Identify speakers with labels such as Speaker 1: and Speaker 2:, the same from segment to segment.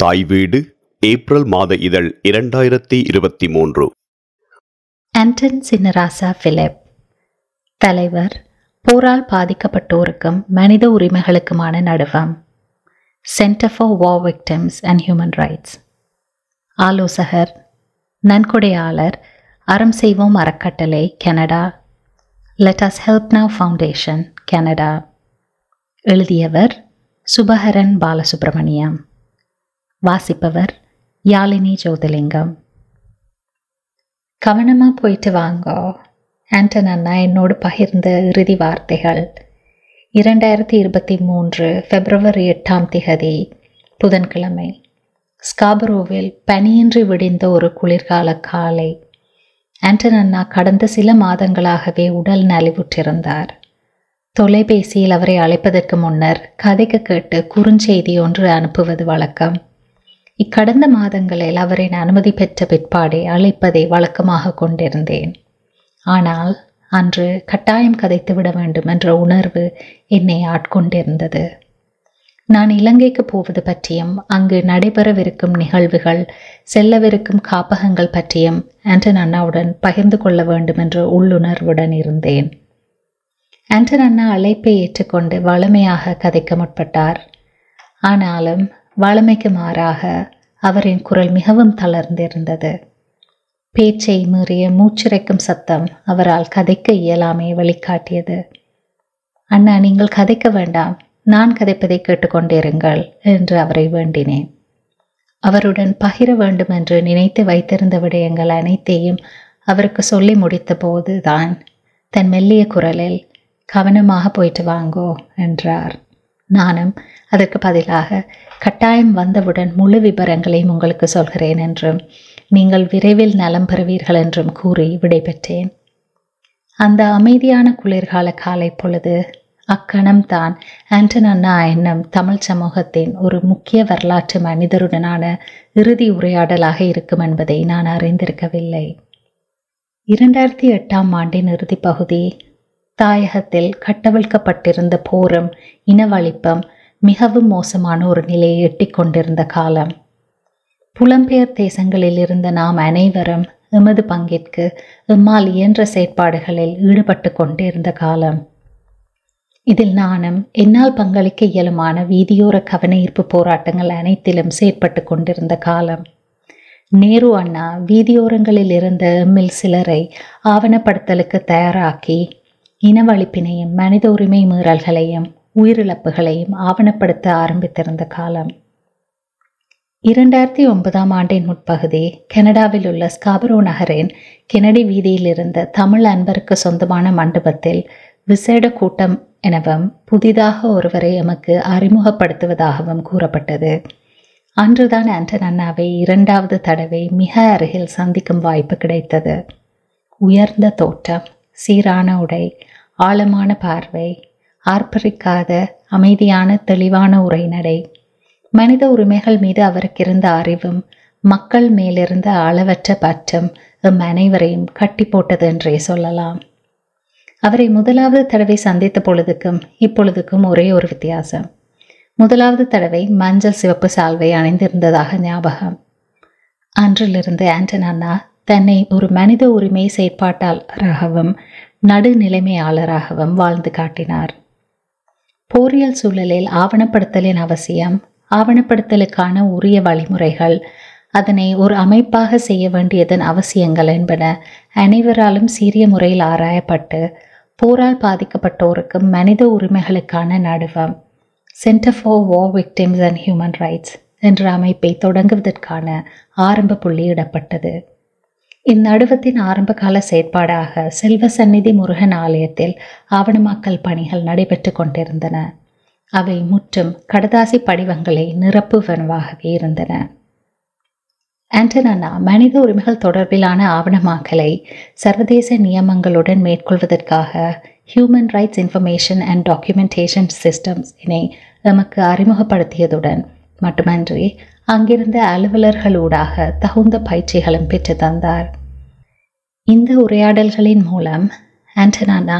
Speaker 1: தாய் வீடு ஏப்ரல் மாத இதழ் இரண்டாயிரத்தி இருபத்தி மூன்று.
Speaker 2: Anton Chinnarasa Philip. தலைவர் போரால் பாதிக்கப்பட்டோருக்கும் மனித உரிமைகளுக்குமான நடுவம். Centre for war victims and human rights ஆலோசகர் நன்கொடையாளர் அறம் செய்வோம் அறக்கட்டளை Canada. Let's help now foundation Canada. எழுதியவர் சுபஹரன் பாலசுப்ரமணியம். வாசிப்பவர் யாழினி ஜோதிலிங்கம். கவனமாக போயிட்டு வாங்க. ஆண்டன் அண்ணா என்னோடு பகிர்ந்த இறுதி வார்த்தைகள். இரண்டாயிரத்தி இருபத்தி மூன்று பிப்ரவரி எட்டாம் திகதி புதன்கிழமை. ஸ்காபரோவில் பனியின்றி விடிந்த ஒரு குளிர்கால காலை. ஆண்டன் அண்ணா கடந்த சில மாதங்களாகவே உடல் நலிவுற்றிருந்தார். தொலைபேசியில் அவரை அழைப்பதற்கு முன்னர் கதைக்கு கேட்டு குறுஞ்செய்தி ஒன்று அனுப்புவது வழக்கம். இக்கடந்த மாதங்களில் அவரின் அனுமதி பெற்ற பிற்பாடே அழைப்பதை வழக்கமாக கொண்டிருந்தேன். ஆனால் அன்று கட்டாயம் கதைத்து விட வேண்டும் என்ற உணர்வு என்னை ஆட்கொண்டிருந்தது. நான் இலங்கைக்கு போவது பற்றியும் அங்கு நடைபெறவிருக்கும் நிகழ்வுகள் செல்லவிருக்கும் காப்பகங்கள் பற்றியும் ஆண்டன் அண்ணாவுடன் பகிர்ந்து கொள்ள வேண்டும் என்ற உள்ளுணர்வுடன் இருந்தேன். ஆண்டன் அண்ணா அழைப்பை ஏற்றுக்கொண்டு வளமையாக கதைக்க முற்பட்டார். ஆனாலும் வளமைக்கு மாறாக அவரின் குரல் மிகவும் தளர்ந்திருந்தது. பேச்சை மீறிய மூச்சிறைக்கும் சத்தம் அவரால் கதைக்க இயலாமே வழிகாட்டியது. அண்ணா நீங்கள் கதைக்க வேண்டாம். நான் கதைப்பதை கேட்டுக்கொண்டிருங்கள் என்று அவரை வேண்டினேன். அவருடன் பகிர வேண்டும் என்று நினைத்து வைத்திருந்த விடயங்கள் அனைத்தையும் அவருக்கு சொல்லி முடித்த போதுதான் தன் மெல்லிய குரலில் கவனமாக போயிட்டு வாங்கோ என்றார். நானும் அதற்கு பதிலாக கட்டாயம் வந்தவுடன் முழு விவரங்களையும் உங்களுக்கு சொல்கிறேன் என்றும் நீங்கள் விரைவில் நலம் பெறுவீர்கள் என்றும் கூறி விடைபெற்றேன். அந்த அமைதியான குளிர்கால காலை பொழுது அக்கணம்தான் ஆண்டன் அண்ணா என்னும் தமிழ் சமூகத்தின் ஒரு முக்கிய வரலாற்று மனிதருடனான இறுதி உரையாடலாக இருக்கும் என்பதை நான் அறிந்திருக்கவில்லை. இரண்டாயிரத்தி எட்டாம் ஆண்டின் இறுதி பகுதி தாயகத்தில் கட்டவிழ்க்கப்பட்டிருந்த போரும் இனவழிப்பும் மிகவும் மோசமான ஒரு நிலையை எட்டிக் கொண்டிருந்த காலம். புலம்பெயர் தேசங்களில் இருந்த நாம் அனைவரும் எமது பங்கிற்கு எம்மால் இயன்ற செயற்பாடுகளில் ஈடுபட்டு கொண்டிருந்த காலம். இதில் நானும் என்னால் பங்களிக்க இயலுமான வீதியோர கவன ஈர்ப்பு போராட்டங்கள் அனைத்திலும் செயற்பட்டு கொண்டிருந்த காலம். நேரு அண்ணா வீதியோரங்களில் இருந்த எம்மில் சிலரை ஆவணப்படுத்தலுக்கு தயாராக்கி இனவழிப்பினையும் மனித உரிமை மீறல்களையும் உயிரிழப்புகளையும் ஆவணப்படுத்த ஆரம்பித்திருந்த காலம். இரண்டாயிரத்தி ஒன்பதாம் ஆண்டின் முற்பகுதி கனடாவில் உள்ள ஸ்காபரோ நகரின் கெனடி வீதியில் இருந்த தமிழ் அன்பருக்கு சொந்தமான மண்டபத்தில் விசேட கூட்டம் எனவும் புதிதாக ஒருவரை எமக்கு அறிமுகப்படுத்துவதாகவும் கூறப்பட்டது. அன்றுதான் ஆண்டன் அண்ணாவை இரண்டாவது தடவை மிக அருகில் சந்திக்கும் வாய்ப்பு கிடைத்தது. உயர்ந்த தோட்டம் சீரான உடை ஆழமான பார்வை ஆர்ப்பரிக்காத அமைதியான தெளிவான உரைநடை. மனித உரிமைகள் மீது அவருக்கு இருந்த அறிவும் மக்கள் மேலிருந்த அளவற்ற பற்றும் எம் அனைவரையும் கட்டி போட்டது என்றே சொல்லலாம். அவரை முதலாவது தடவை சந்தித்த பொழுதுக்கும் இப்பொழுதுக்கும் ஒரே ஒரு வித்தியாசம். முதலாவது தடவை மஞ்சள் சிவப்பு சால்வை அணிந்திருந்ததாக ஞாபகம். அன்றிலிருந்து ஆண்டன் அண்ணா தன்னை ஒரு மனித உரிமை செயற்பாட்டாளராகவும் நடுநிலைமையாளராகவும் வாழ்ந்து காட்டினார். போரியல் சூழலில் ஆவணப்படுத்தலின் அவசியம் ஆவணப்படுத்தலுக்கான உரிய வழிமுறைகள் அதனை ஒரு அமைப்பாக செய்ய வேண்டியதன் அவசியங்கள் என்பன அனைவராலும் சீரிய முறையில் ஆராயப்பட்டு போரால் பாதிக்கப்பட்டோருக்கும் மனித உரிமைகளுக்கான நடுவம் centre for war victims and human rights என்ற அமைப்பை தொடங்குவதற்கான ஆரம்ப புள்ளியிடப்பட்டது. இந்நடுவத்தின் ஆரம்பகால செயற்பாடாக செல்வ சந்நிதி முருகன் ஆலயத்தில் ஆவணமாக்கல் பணிகள் நடைபெற்று கொண்டிருந்தன. அவை முற்றும் கடதாசி படிவங்களை நிரப்புவனவாகவே இருந்தன. ஆண்டனா மனித உரிமைகள் தொடர்பிலான ஆவணமாக்கலை சர்வதேச நியமங்களுடன் மேற்கொள்வதற்காக human rights information and documentation systems இனை நமக்கு அறிமுகப்படுத்தியதுடன் மட்டுமன்றி அங்கிருந்த அலுவலர்களூடாக தகுந்த பயிற்சிகளும் பெற்று தந்தார். இந்த உரையாடல்களின் மூலம் ஆண்டனானா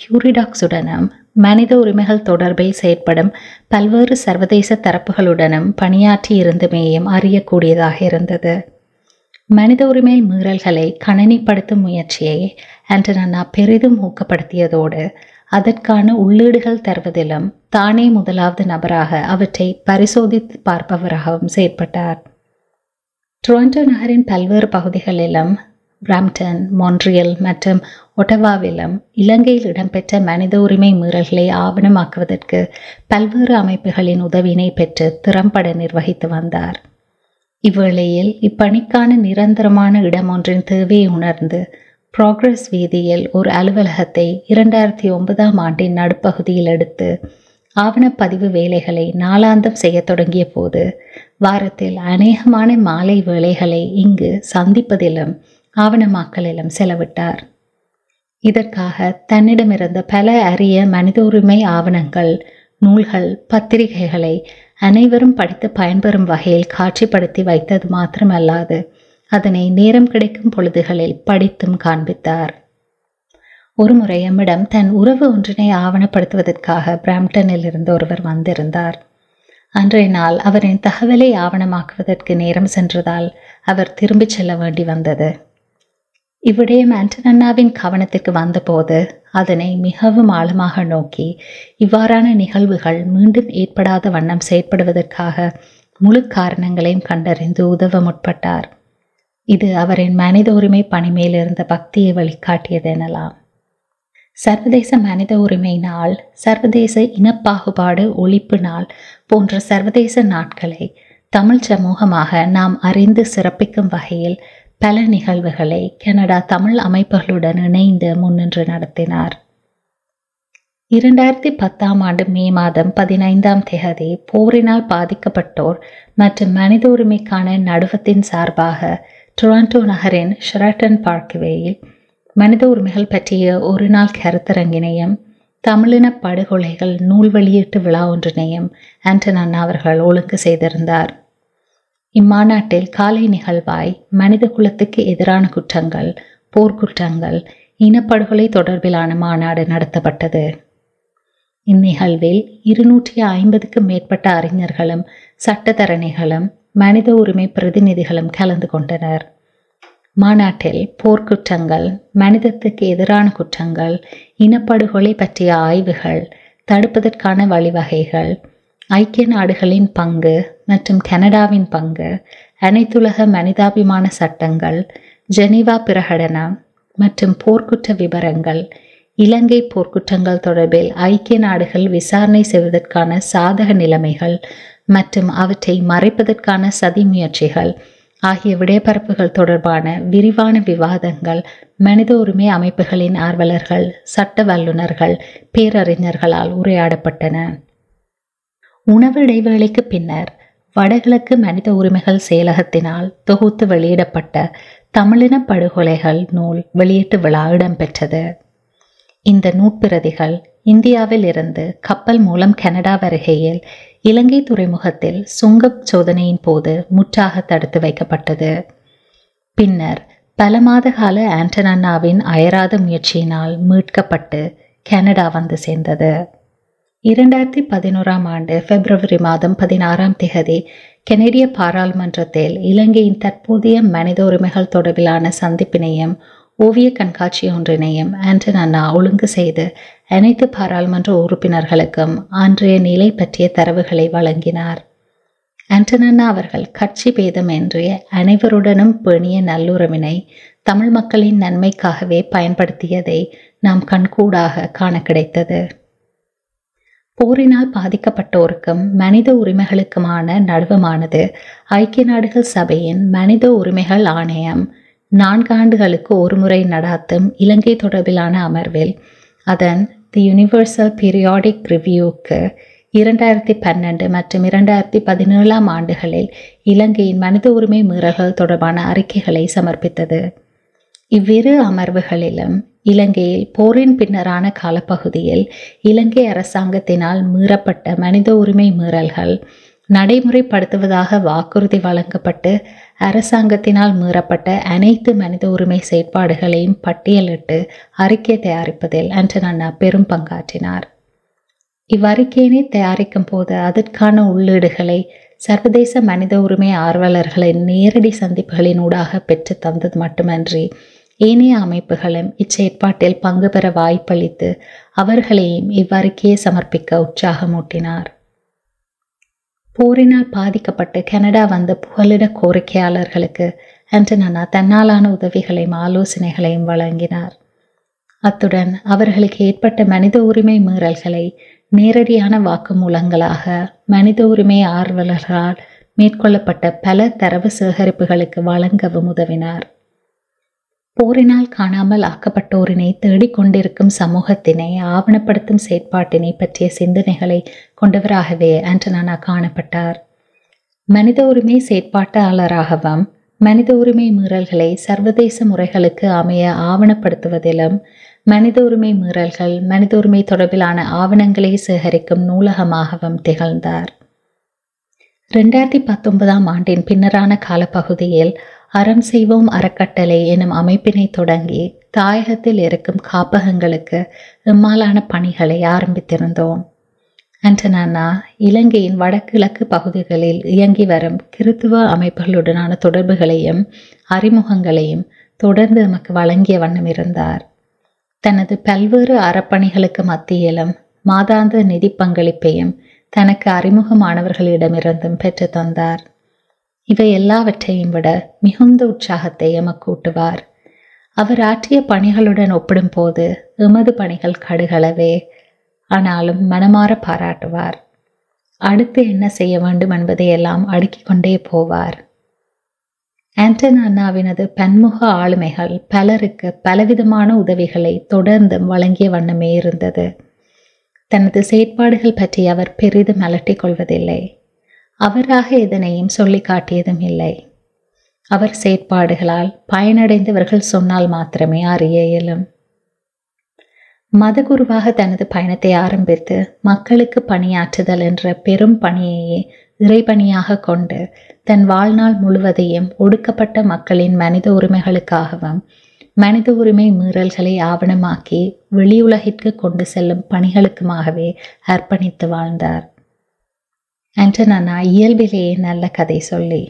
Speaker 2: ஹியூரிடாக்ஸுடனும் மனித உரிமைகள் தொடர்பில் செயற்படும் பல்வேறு சர்வதேச தரப்புகளுடனும் பணியாற்றி இருந்துமேயும் அறியக்கூடியதாக இருந்தது. மனித உரிமை மீறல்களை கணனிப்படுத்தும் முயற்சியை ஆண்டனானா பெரிதும் ஊக்கப்படுத்தியதோடு அதற்கான உள்ளீடுகள் தருவதிலும் தானே முதலாவது நபராக அவற்றை பரிசோதித்து பார்ப்பவராகவும் செயற்பட்டார். டொரண்டோ நகரின் பல்வேறு பகுதிகளிலும் பிராம்டன் மொன்ட்ரியல் மற்றும் ஒட்டவாவிலும் இலங்கையில் இடம்பெற்ற மனித உரிமை மீறல்களை ஆவணமாக்குவதற்கு பல்வேறு அமைப்புகளின் உதவியினை பெற்று திறம்பட நிர்வகித்து வந்தார். இவ்வேளையில் இப்பணிக்கான நிரந்தரமான இடம் ஒன்றின் தேவையை உணர்ந்து ப்ராக்ரஸ் வீதியில் ஒரு அலுவலகத்தை இரண்டாயிரத்தி ஒன்பதாம் ஆண்டின் நடுப்பகுதியில் எடுத்து ஆவணப்பதிவு வேலைகளை நாளாந்தம் செய்யத் தொடங்கிய போது வாரத்தில் அநேகமான மாலை வேலைகளை இங்கு சந்திப்பதிலும் ஆவணமாக்கலிலும் செலவிட்டார். இதற்காக தன்னிடமிருந்த பல அரிய மனித உரிமை ஆவணங்கள் நூல்கள் பத்திரிகைகளை அனைவரும் படித்து பயன்பெறும் வகையில் காட்சிப்படுத்தி வைத்தது மாத்திரமல்லாது அதனை நேரம் கிடைக்கும் பொழுதுகளில் படித்தும் காண்பித்தார். ஒருமுறை எம்மிடம் தன் உறவு ஒன்றினை ஆவணப்படுத்துவதற்காக பிராம்டனில் இருந்து ஒருவர் வந்திருந்தார். அன்றைய நாள் அவரின் தகவலை ஆவணமாக்குவதற்கு நேரம் சென்றதால் அவர் திரும்பிச் செல்ல வேண்டி வந்தது. இவ்விடயம் ஆண்டனண்ணாவின் கவனத்திற்கு வந்தபோது அதனை மிகவும் ஆழமாக நோக்கி இவ்வாறான நிகழ்வுகள் மீண்டும் ஏற்படாத வண்ணம் செயற்படுவதற்காக முழு காரணங்களையும் கண்டறிந்து உதவ முற்பட்டார். இது அவரின் மனித உரிமை பணிமேல் இருந்த பக்தியை வழிகாட்டியது எனலாம் சர்வதேச மனித உரிமை நாள் சர்வதேச இனப்பாகுபாடு ஒழிப்பு நாள் போன்ற சர்வதேச நாட்களை தமிழ் சமூகமாக நாம் அறிந்து சிறப்பிக்கும் வகையில் பல நிகழ்வுகளை கனடா தமிழ் அமைப்புகளுடன் இணைந்து முன்னின்று நடத்தினார். இரண்டாயிரத்தி பத்தாம் ஆண்டு மே மாதம் பதினைந்தாம் தேதி போரினால் பாதிக்கப்பட்டோர் மற்றும் மனித உரிமைக்கான நடுவத்தின் சார்பாக டொராண்டோ நகரின் ஷெரட்டன் பார்க்வேயில் மனித உரிமைகள் பற்றிய ஒரு நாள் கருத்தரங்கினையும் தமிழின படுகொலைகள் நூல் வெளியீட்டு விழா ஒன்றினையும் ஆண்டனன் அவர்கள் ஒழுங்கு செய்திருந்தார். இம்மாநாட்டில் காலை நிகழ்வாய் மனித குலத்துக்கு எதிரான குற்றங்கள் போர்க்குற்றங்கள் இனப்படுகொலை தொடர்பிலான மாநாடு நடத்தப்பட்டது. இந்நிகழ்வில் இருநூற்றி ஐம்பதுக்கும் மேற்பட்ட அறிஞர்களும் சட்டத்தரணிகளும் மனித உரிமை பிரதிநிதிகளும் கலந்து கொண்டனர். மாநாட்டில் போர்க்குற்றங்கள் மனிதத்துக்கு எதிரான குற்றங்கள் இனப்படுகொலை பற்றிய ஆய்வுகள் தடுப்பதற்கான வழிவகைகள் ஐக்கிய நாடுகளின் பங்கு மற்றும் கனடாவின் பங்கு அனைத்துலக மனிதாபிமான சட்டங்கள் ஜெனீவா பிரகடனம் மற்றும் போர்க்குற்ற விவரங்கள் இலங்கை போர்க்குற்றங்கள் தொடர்பில் ஐக்கிய நாடுகள் விசாரணை செய்வதற்கான சாதக நிலைமைகள் மற்றும் அவற்றை மறைப்பதற்கான சதி முயற்சிகள் ஆகிய விடைபரப்புகள் தொடர்பான விரிவான விவாதங்கள் மனித உரிமை அமைப்புகளின் ஆர்வலர்கள் சட்ட வல்லுநர்கள் பேரறிஞர்களால் உரையாடப்பட்டன. உணவு இடைவேளைக்கு பின்னர் வடகிழக்கு மனித உரிமைகள் செயலகத்தினால் தொகுத்து வெளியிடப்பட்ட தமிழின படுகொலைகள் நூல் வெளியீட்டு விழா இடம்பெற்றது. இந்த நூற்பிரதிகள் இந்தியாவில் இருந்து கப்பல் மூலம் கனடா வருகையில் இலங்கை துறைமுகத்தில் சுங்க சோதனையின் போது முற்றாக தடுத்து வைக்கப்பட்டது. பின்னர் பல மாத கால ஆண்டனன்னாவின் அயராத முயற்சியினால் மீட்கப்பட்டு கனடா வந்து சேர்ந்தது. இரண்டாயிரத்தி பதினோராம் ஆண்டு பிப்ரவரி மாதம் பதினாறாம் திகதி கெனடிய பாராளுமன்றத்தில் இலங்கையின் தற்போதைய மனித உரிமைகள் தொடர்பிலான சந்திப்பினையும் ஓவிய கண்காட்சி ஒன்றினையும் ஆண்டனா ஒழுங்கு செய்து அனைத்து பாராளுமன்ற உறுப்பினர்களுக்கும் அன்றைய நிலை பற்றிய தரவுகளை வழங்கினார். ஆண்டனண்ணா அவர்கள் கட்சி பேதமின்றி அனைவருடனும் பேணிய நல்லுறவினை தமிழ் மக்களின் நன்மைக்காகவே பயன்படுத்தியதை நாம் கண்கூடாக காண கிடைத்தது. போரினால் பாதிக்கப்பட்டோருக்கும் மனித உரிமைகளுக்குமான நடுவமானது ஐக்கிய நாடுகள் சபையின் மனித உரிமைகள் ஆணையம் நான்காண்டுகளுக்கு ஒருமுறை நடாத்தும் இலங்கை தொடர்பிலான அமர்வில் அதன் தி யூனிவர்சல் பீரியாடிக் ரிவ்யூக்கு இரண்டாயிரத்தி பன்னெண்டு மற்றும் இரண்டாயிரத்தி பதினேழாம் ஆண்டுகளில் இலங்கையின் மனித உரிமை மீறல்கள் தொடர்பான அறிக்கைகளை சமர்ப்பித்தது. இவ்விரு அமர்வுகளிலும் இலங்கையில் போரின் பின்னரான காலப்பகுதியில் இலங்கை அரசாங்கத்தினால் மீறப்பட்ட மனித உரிமை மீறல்கள் நடைமுறைப்படுத்துவதாக வாக்குறுதி வழங்கப்பட்டு அரசாங்கத்தினால் மீறப்பட்ட அனைத்து மனித உரிமை செயற்பாடுகளையும் பட்டியலிட்டு அறிக்கை தயாரிப்பதில் ஆண்டனா பெரும் பங்காற்றினார். இவ்வறிக்கையினை தயாரிக்கும் போது அதற்கான உள்ளீடுகளை சர்வதேச மனித உரிமை ஆர்வலர்களின் நேரடி சந்திப்புகளின் ஊடாக பெற்று தந்தது மட்டுமன்றி ஏனைய அமைப்புகளும் இச்செயற்பாட்டில் பங்கு பெற வாய்ப்பளித்து அவர்களையும் இவ்வறிக்கையை சமர்ப்பிக்க உற்சாகமூட்டினார். போரினால் பாதிக்கப்பட்டு கனடா வந்த புகலிட கோரிக்கையாளர்களுக்கு ஆண்டனனா தன்னாலான உதவிகளையும் ஆலோசனைகளையும் வழங்கினார். அத்துடன் அவர்களுக்கு ஏற்பட்ட மனித உரிமை மீறல்களை நேரடியான வாக்குமூலங்களாக மனித உரிமை ஆர்வலர்களால் மேற்கொள்ளப்பட்ட பல தரவு சேகரிப்புகளுக்கு வழங்கவும் உதவினார். போரினால் காணாமல் ஆக்கப்பட்டோரினை தேடிக்கொண்டிருக்கும் சமூகத்தினை ஆவணப்படுத்தும் செயற்பாட்டினை பற்றிய சிந்தனைகளை கொண்டவராகவே ஆண்டனானா காணப்பட்டார். மனித உரிமை செயற்பாட்டாளராகவும் மனித உரிமை மீறல்களை சர்வதேச முறைகளுக்கு அமைய ஆவணப்படுத்துவதிலும் மனித உரிமை மீறல்கள் மனித உரிமை தொடர்பிலான ஆவணங்களை சேகரிக்கும் நூலகமாகவும் திகழ்ந்தார். ரெண்டாயிரத்தி பத்தொன்பதாம் ஆண்டின் பின்னரான காலப்பகுதியில் அறம் செய்வோம் அறக்கட்டளை எனும் அமைப்பினை தொடங்கி தாயகத்தில் இருக்கும் காப்பகங்களுக்கு இம்மாலான பணிகளை ஆரம்பித்திருந்தோம். அண்டனானா இலங்கையின் வடகிழக்கு பகுதிகளில் இயங்கி வரும் கிறித்துவ அமைப்புகளுடனான தொடர்புகளையும் அறிமுகங்களையும் தொடர்ந்து நமக்கு வழங்கிய வண்ணம் இருந்தார். தனது பல்வேறு அறப்பணிகளுக்கு மத்தியிலும் மாதாந்த நிதி பங்களிப்பையும் தனக்கு அறிமுகமானவர்களிடமிருந்தும் பெற்று தந்தார். இவை எல்லாவற்றையும் விட மிகுந்த உற்சாகத்தை எமக்கூட்டுவார். அவர் ஆற்றிய பணிகளுடன் ஒப்பிடும்போது எமது பணிகள் கடுகளவே ஆனாலும் மனமாற பாராட்டுவார். அடுத்து என்ன செய்ய வேண்டும் என்பதையெல்லாம் அடுக்கிக் கொண்டே போவார். ஆண்டன் அண்ணாவினது பன்முக ஆளுமைகள் பலருக்கு பலவிதமான உதவிகளை தொடர்ந்தும் வழங்கிய வண்ணமே இருந்தது. தனது செயற்பாடுகள் பற்றி அவர் பெரிதும் அலட்டிக் கொள்வதில்லை. அவராக எதனையும் சொல்லி காட்டியதும் இல்லை. அவர் செயற்பாடுகளால் பயனடைந்தவர்கள் சொன்னால் மாத்திரமே அறிய இயலும். மதகுருவாக தனது பயணத்தை ஆரம்பித்து மக்களுக்கு பணியாற்றுதல் என்ற பெரும் பணியையே இறைபணியாக கொண்டு தன் வாழ்நாள் முழுவதையும் ஒடுக்கப்பட்ட மக்களின் மனித உரிமைகளுக்காகவும் மனித உரிமை மீறல்களை ஆவணமாக்கி வெளியுலகிற்கு கொண்டு செல்லும் பணிகளுக்குமாகவே அர்ப்பணித்து வாழ்ந்தார். ஆண்டனானா இயல்பிலேயே நல்ல கதை சொல்லி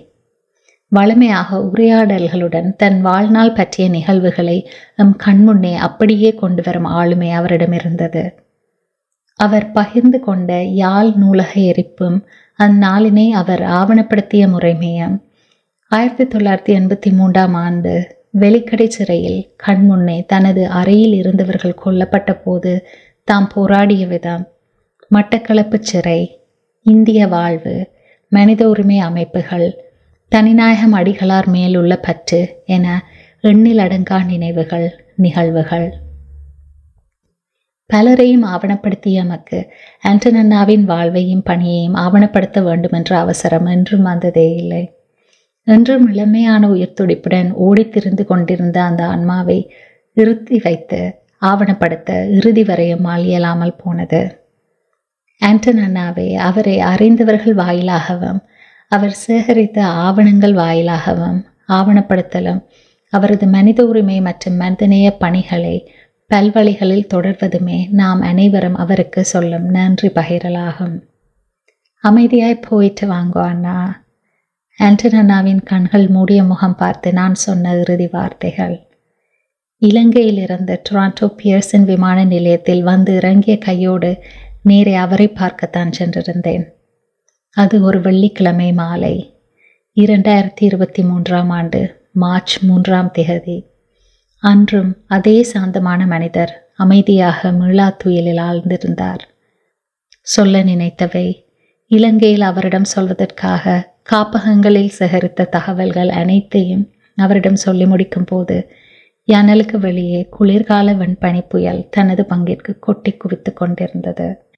Speaker 2: வளமையாக உரையாடல்களுடன் தன் வாழ்நாள் பற்றிய நிகழ்வுகளை நம் கண்முன்னே அப்படியே கொண்டு வரும் ஆளுமை அவரிடம் இருந்தது. அவர் பகிர்ந்து கொண்ட யாழ் நூலக எரிப்பும் அந்நாளினை அவர் ஆவணப்படுத்திய முறைமையும் ஆயிரத்தி தொள்ளாயிரத்தி எண்பத்தி மூன்றாம் ஆண்டு வெளிக்கடை சிறையில் கண்முன்னே தனது அறையில் இருந்தவர்கள் கொல்லப்பட்ட போது தாம் போராடிய விதம் மட்டக்களப்பு சிறை இந்திய வாழ்வு மனித உரிமை அமைப்புகள் தனிநாயகம் அடிகளார் மேலுள்ள பற்று என எண்ணில் அடங்கா நினைவுகள் நிகழ்வுகள். பலரையும் ஆவணப்படுத்திய எமக்கு ஆண்டனன்னாவின் வாழ்வையும் பணியையும் ஆவணப்படுத்த வேண்டும் என்ற அவசரம் என்றும் வந்ததே இல்லை. என்றும் இளமையான உயிர் துடிப்புடன் ஓடித்திருந்து கொண்டிருந்த அந்த ஆன்மாவை நிறுத்தி வைத்து ஆவணப்படுத்த இறுதி வரையும் இயலாமல் போனது. ஆண்டன் அண்ணாவை அவரை அறிந்தவர்கள் வாயிலாகவும் அவர் சேகரித்த ஆவணங்கள் வாயிலாகவும் ஆவணப்படுத்தலும் அவரது மனித உரிமை மற்றும் மனிதநேய பணிகளை பல்வழிகளில் தொடர்வதுமே நாம் அனைவரும் அவருக்கு சொல்லும் நன்றி பகிரலாகும். அமைதியாய் போயிட்டு வாங்கோ அண்ணா. ஆண்டன் கண்கள் மூடிய முகம் பார்த்து நான் சொன்ன இறுதி வார்த்தைகள். இலங்கையில் இருந்த டொராண்டோ பியர்சன் விமான நிலையத்தில் வந்து இறங்கிய கையோடு நேரே அவரை பார்க்கத்தான் சென்றிருந்தேன். அது ஒரு வெள்ளிக்கிழமை மாலை. இரண்டாயிரத்தி இருபத்தி மூன்றாம் ஆண்டு மார்ச் மூன்றாம் திகதி. அன்றும் அதே சாந்தமான மனிதர் அமைதியாக மீளா துயிலில் ஆழ்ந்திருந்தார். சொல்ல நினைத்தவை இலங்கையில் அவரிடம் சொல்வதற்காக காப்பகங்களில் சேகரித்த தகவல்கள் அனைத்தையும் அவரிடம் சொல்லி முடிக்கும் போது யனலுக்கு வெளியே குளிர்கால வெண்பனி புயல் தனது பங்கிற்கு கொட்டி குவித்து கொண்டிருந்தது.